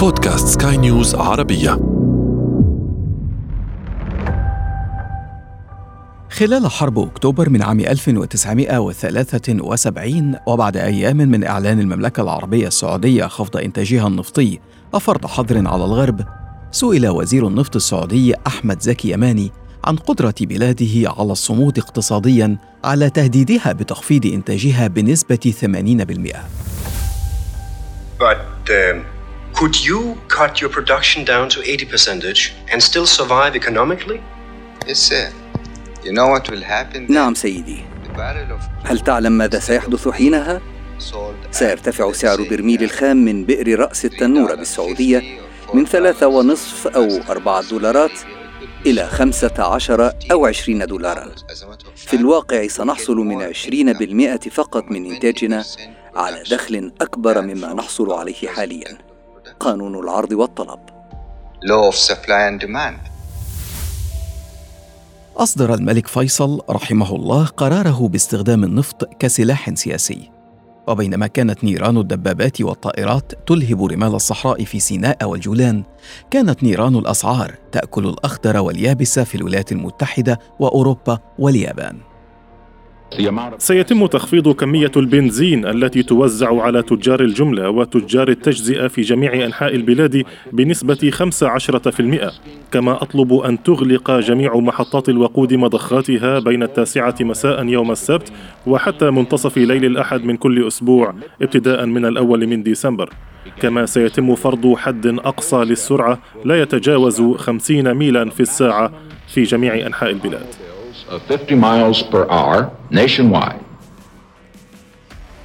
بودكاست سكاي نيوز عربية خلال حرب أكتوبر من عام 1973 وبعد أيام من إعلان المملكة العربية السعودية خفض إنتاجها النفطي وفرض حظر على الغرب سئل وزير النفط السعودي أحمد زكي يماني عن قدرة بلاده على الصمود اقتصاديا على تهديدها بتخفيض إنتاجها بنسبة 80%. But um, could you cut your production down to 80 percentage and still survive economically? Yes, sir. You know what will happen? then? نعم سيدي The barrel of هل تعلم ماذا سيحدث حينها؟ سيرتفع سعر برميل الخام من بئر رأس التنورة بالسعودية من ثلاثة ونصف أو أربعة دولارات إلى خمسة عشر أو عشرين دولارا في الواقع سنحصل من عشرين بالمئة فقط من إنتاجنا على دخل أكبر مما نحصل عليه حاليا قانون العرض والطلب. Law of supply and demand. أصدر الملك فيصل رحمه الله قراره باستخدام النفط كسلاح سياسي. وبينما كانت نيران الدبابات والطائرات تلهب رمال الصحراء في سيناء والجولان كانت نيران الأسعار تأكل الأخضر واليابس في الولايات المتحدة وأوروبا واليابان. سيتم تخفيض كمية البنزين التي توزع على تجار الجملة وتجار التجزئة في جميع أنحاء البلاد بنسبة 15% كما أطلب أن تغلق جميع محطات الوقود مضخاتها بين التاسعة مساء يوم السبت وحتى منتصف ليل الأحد من كل أسبوع ابتداء من الأول من ديسمبر. كما سيتم فرض حد أقصى للسرعة لا يتجاوز 50 ميلا في الساعة في جميع أنحاء البلاد. 50 miles per hour nationwide.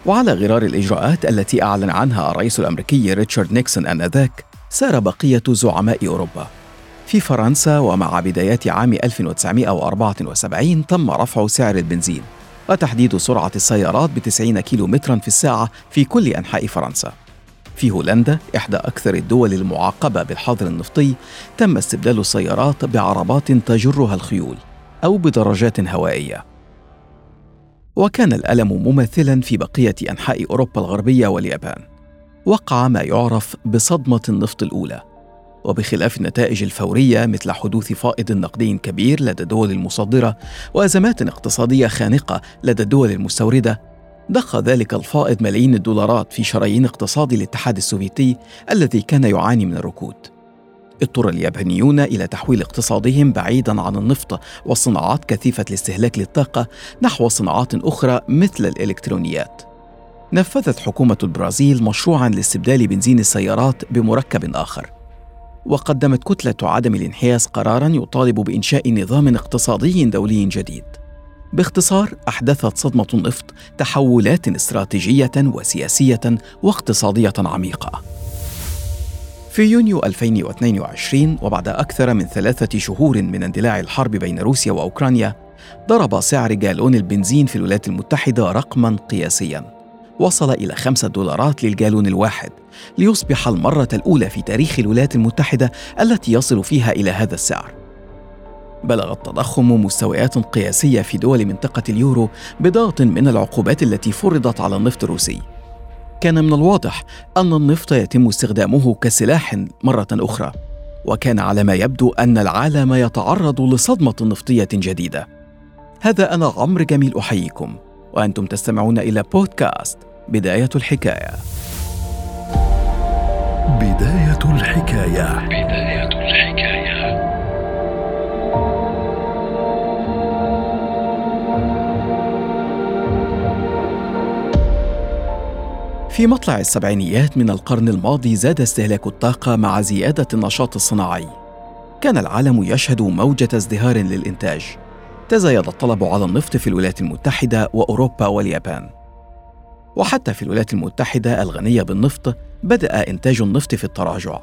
وعلى غرار الإجراءات التي أعلن عنها الرئيس الأمريكي ريتشارد نيكسون انذاك سار بقية زعماء أوروبا في فرنسا ومع بدايات عام 1974 تم رفع سعر البنزين وتحديد سرعة السيارات ب 90 كيلومترا في الساعة في كل أنحاء فرنسا. في هولندا إحدى أكثر الدول المعاقبة بالحظر النفطي تم استبدال السيارات بعربات تجرها الخيول أو بدراجات هوائية. وكان الألم مماثلا في بقية أنحاء أوروبا الغربية واليابان. وقع ما يعرف بصدمة النفط الأولى. وبخلاف النتائج الفورية مثل حدوث فائض نقدي كبير لدى الدول المصدرة وأزمات اقتصادية خانقة لدى الدول المستوردة ضخ ذلك الفائض ملايين الدولارات في شرايين اقتصاد الاتحاد السوفيتي الذي كان يعاني من الركود اضطر اليابانيون إلى تحويل اقتصادهم بعيدا عن النفط والصناعات كثيفة الاستهلاك للطاقة نحو صناعات أخرى مثل الإلكترونيات نفذت حكومة البرازيل مشروعا لاستبدال بنزين السيارات بمركب آخر وقدمت كتلة عدم الانحياز قرارا يطالب بإنشاء نظام اقتصادي دولي جديد. باختصار أحدثت صدمة النفط تحولات استراتيجية وسياسية واقتصادية عميقة. في يونيو 2022 وبعد أكثر من ثلاثة شهور من اندلاع الحرب بين روسيا وأوكرانيا، ضرب سعر جالون البنزين في الولايات المتحدة رقما قياسيا. وصل إلى خمسة دولارات للجالون الواحد ليصبح المرة الأولى في تاريخ الولايات المتحدة التي يصل فيها إلى هذا السعر. بلغ التضخم مستويات قياسية في دول منطقة اليورو بضغط من العقوبات التي فرضت على النفط الروسي. كان من الواضح أن النفط يتم استخدامه كسلاح مرة أخرى وكان على ما يبدو أن العالم يتعرض لصدمة نفطية جديدة. هذا أنا عمرو جميل أحييكم وأنتم تستمعون إلى بودكاست بداية الحكاية. بداية الحكاية. بداية الحكاية. في مطلع السبعينيات من القرن الماضي زاد استهلاك الطاقة مع زيادة النشاط الصناعي. كان العالم يشهد موجة ازدهار للإنتاج. تزايد الطلب على النفط في الولايات المتحدة وأوروبا واليابان. وحتى في الولايات المتحدة الغنية بالنفط بدأ إنتاج النفط في التراجع.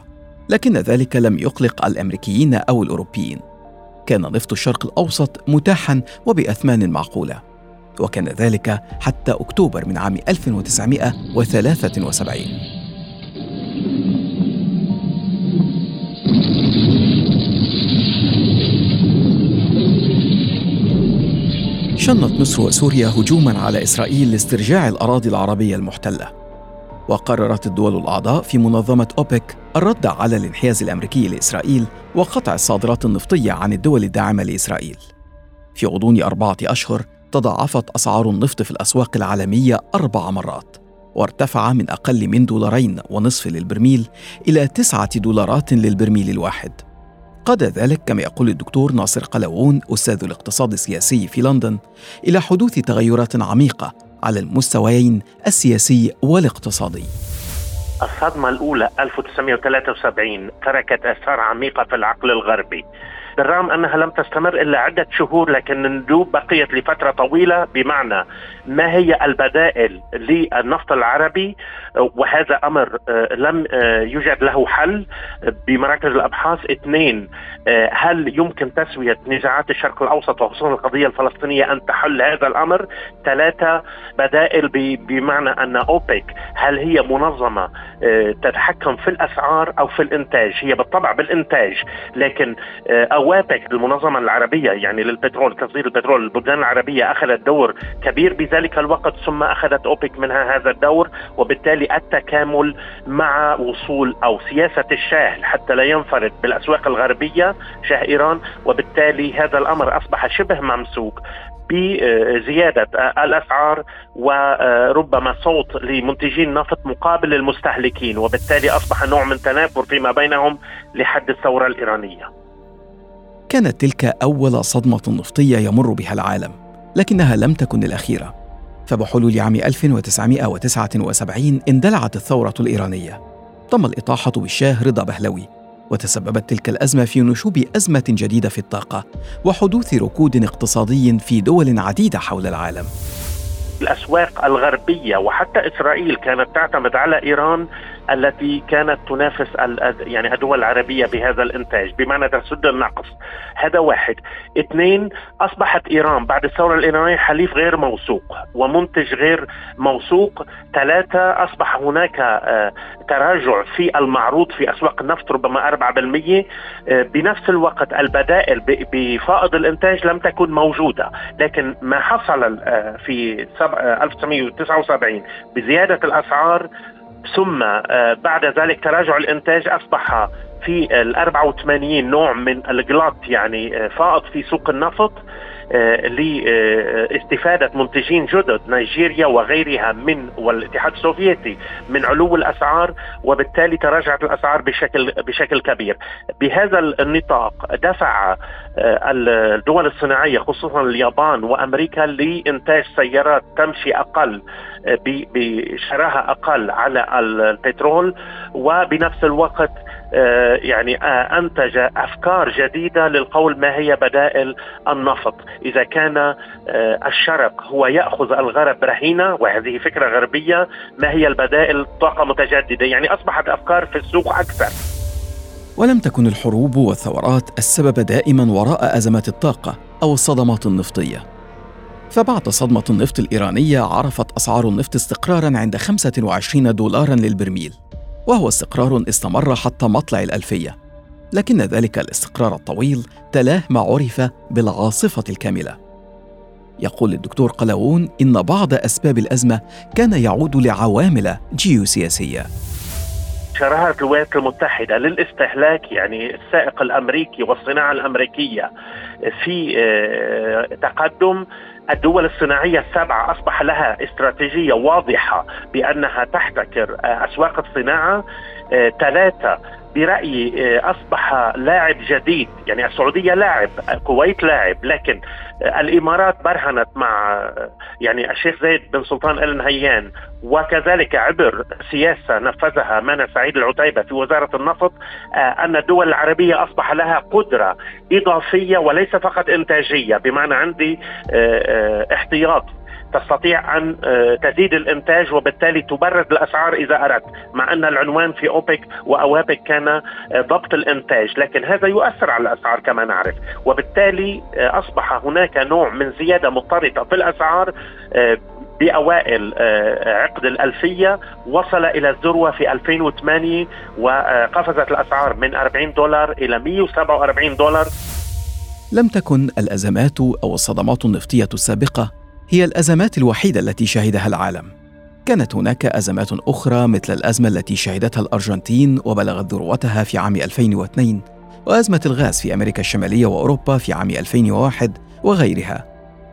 لكن ذلك لم يقلق الأمريكيين أو الأوروبيين. كان نفط الشرق الأوسط متاحا وبأثمان معقولة. وكان ذلك حتى أكتوبر من عام 1973 شنت مصر وسوريا هجوما على إسرائيل لاسترجاع الأراضي العربية المحتلة وقررت الدول الأعضاء في منظمة أوبك الرد على الانحياز الأمريكي لإسرائيل وقطع الصادرات النفطية عن الدول الداعمة لإسرائيل. في غضون أربعة أشهر تضاعفت أسعار النفط في الأسواق العالمية أربع مرات وارتفع من أقل من دولارين ونصف للبرميل إلى تسعة دولارات للبرميل الواحد. قاد ذلك كما يقول الدكتور ناصر قلاوون أستاذ الاقتصاد السياسي في لندن إلى حدوث تغيرات عميقة على المستويين السياسي والاقتصادي. الصدمة الأولى 1973 تركت آثار عميقة في العقل الغربي. بالرغم أنها لم تستمر إلا عدة شهور لكن الندوب بقيت لفترة طويلة بمعنى. ما هي البدائل للنفط العربي؟ وهذا أمر آه، لم آه، يوجد له حل بمراكز الأبحاث. اثنين آه، هل يمكن تسوية نزاعات الشرق الأوسط وخصوصا القضية الفلسطينية أن تحل هذا الأمر؟ ثلاثة بدائل بمعنى أن أوبك هل هي منظمة تتحكم في الأسعار أو في الإنتاج؟ هي بالطبع بالإنتاج لكن أوابك المنظمه العربية يعني للبترول تصدير البترول البلدان العربية اخذت دور كبير بذلك الوقت ثم أخذت أوبك منها هذا الدور وبالتالي التكامل مع وصول أو سياسة الشاه حتى لا ينفرد بالأسواق الغربية شاه إيران وبالتالي هذا الأمر أصبح شبه ممسوك بزيادة الأسعار وربما صوت لمنتجي النفط مقابل المستهلكين وبالتالي أصبح نوع من تنافر فيما بينهم لحد الثورة الإيرانية. كانت تلك أول صدمة نفطية يمر بها العالم لكنها لم تكن الأخيرة. فبحلول عام 1979 اندلعت الثورة الإيرانية. تم الإطاحة بالشاه رضا بهلوي وتسببت تلك الأزمة في نشوب أزمة جديدة في الطاقة وحدوث ركود اقتصادي في دول عديدة حول العالم. الأسواق الغربية وحتى إسرائيل كانت تعتمد على إيران التي كانت تنافس يعني الدول العربية بهذا الإنتاج بمعنى تسد النقص. هذا واحد. اثنين أصبحت إيران بعد الثورة الإيرانية حليف غير موثوق ومنتج غير موثوق. ثلاثة أصبح هناك آه، تراجع في المعروض في أسواق النفط ربما 4% آه، بنفس الوقت البدائل بفائض الإنتاج لم تكن موجودة. لكن ما حصل آه، في 1979 بزيادة الأسعار ثم آه، بعد ذلك تراجع الإنتاج أصبح في ال 84 نوع من الجلات يعني آه، فائض في سوق النفط آه، لاستفادة منتجين جدد نيجيريا وغيرها من والاتحاد السوفيتي من علو الأسعار وبالتالي تراجعت الأسعار بشكل بشكل كبير. بهذا النطاق دفع الدول الصناعية خصوصا اليابان وأمريكا لإنتاج سيارات تمشي أقل بشراهة أقل على البترول وبنفس الوقت آه، يعني آه، أنتج أفكار جديدة للقول ما هي بدائل النفط، إذا كان آه، الشرق هو يأخذ الغرب رهينة وهذه فكرة غربية، ما هي البدائل طاقة متجددة، يعني أصبحت أفكار في السوق أكثر. ولم تكن الحروب والثورات السبب دائما وراء أزمات الطاقة أو الصدمات النفطية. فبعد صدمة النفط الإيرانية عرفت أسعار النفط استقرارا عند 25 دولارا للبرميل وهو استقرار استمر حتى مطلع الألفية. لكن ذلك الاستقرار الطويل تلاه ما عرف بالعاصفة الكاملة. يقول الدكتور قلاوون إن بعض أسباب الأزمة كان يعود لعوامل جيوسياسية. شراهة الولايات المتحدة للاستهلاك يعني السائق الأمريكي والصناعة الأمريكية في آه، تقدم الدول الصناعية السبعة أصبح لها استراتيجية واضحة بأنها تحتكر آه، أسواق الصناعة برأيي آه، أصبح لاعب جديد يعني السعودية لاعب الكويت لاعب لكن آه، الإمارات برهنت مع آه، يعني الشيخ زايد بن سلطان آل نهيان. وكذلك عبر سياسة نفذها مانا سعيد العتيبة في وزارة النفط أن الدول العربية أصبح لها قدرة إضافية وليس فقط إنتاجية. بمعنى عندي احتياط تستطيع أن آه، تزيد الإنتاج وبالتالي تبرد الأسعار إذا أردت مع أن العنوان في أوبك واوابك كان آه، ضبط الإنتاج لكن هذا يؤثر على الأسعار كما نعرف. وبالتالي آه، أصبح هناك نوع من زيادة مضطرده في الأسعار بأوائل عقد الألفية وصل إلى الذروة في 2008 وقفزت الأسعار من 40 دولار إلى 147 دولار. لم تكن الأزمات أو الصدمات النفطية السابقة هي الأزمات الوحيدة التي شهدها العالم. كانت هناك أزمات أخرى مثل الأزمة التي شهدتها الأرجنتين وبلغت ذروتها في عام 2002 وأزمة الغاز في أمريكا الشمالية وأوروبا في عام 2001 وغيرها.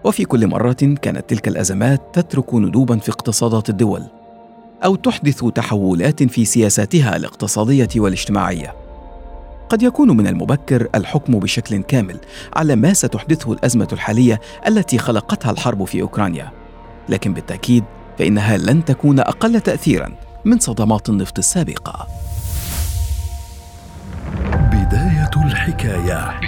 وفي كل مرة كانت تلك الأزمات تترك ندوبا في اقتصادات الدول أو تحدث تحولات في سياساتها الاقتصادية والاجتماعية. قد يكون من المبكر الحكم بشكل كامل على ما ستحدثه الأزمة الحالية التي خلقتها الحرب في أوكرانيا. لكن بالتأكيد فإنها لن تكون أقل تأثيرا من صدمات النفط السابقة. بداية الحكاية.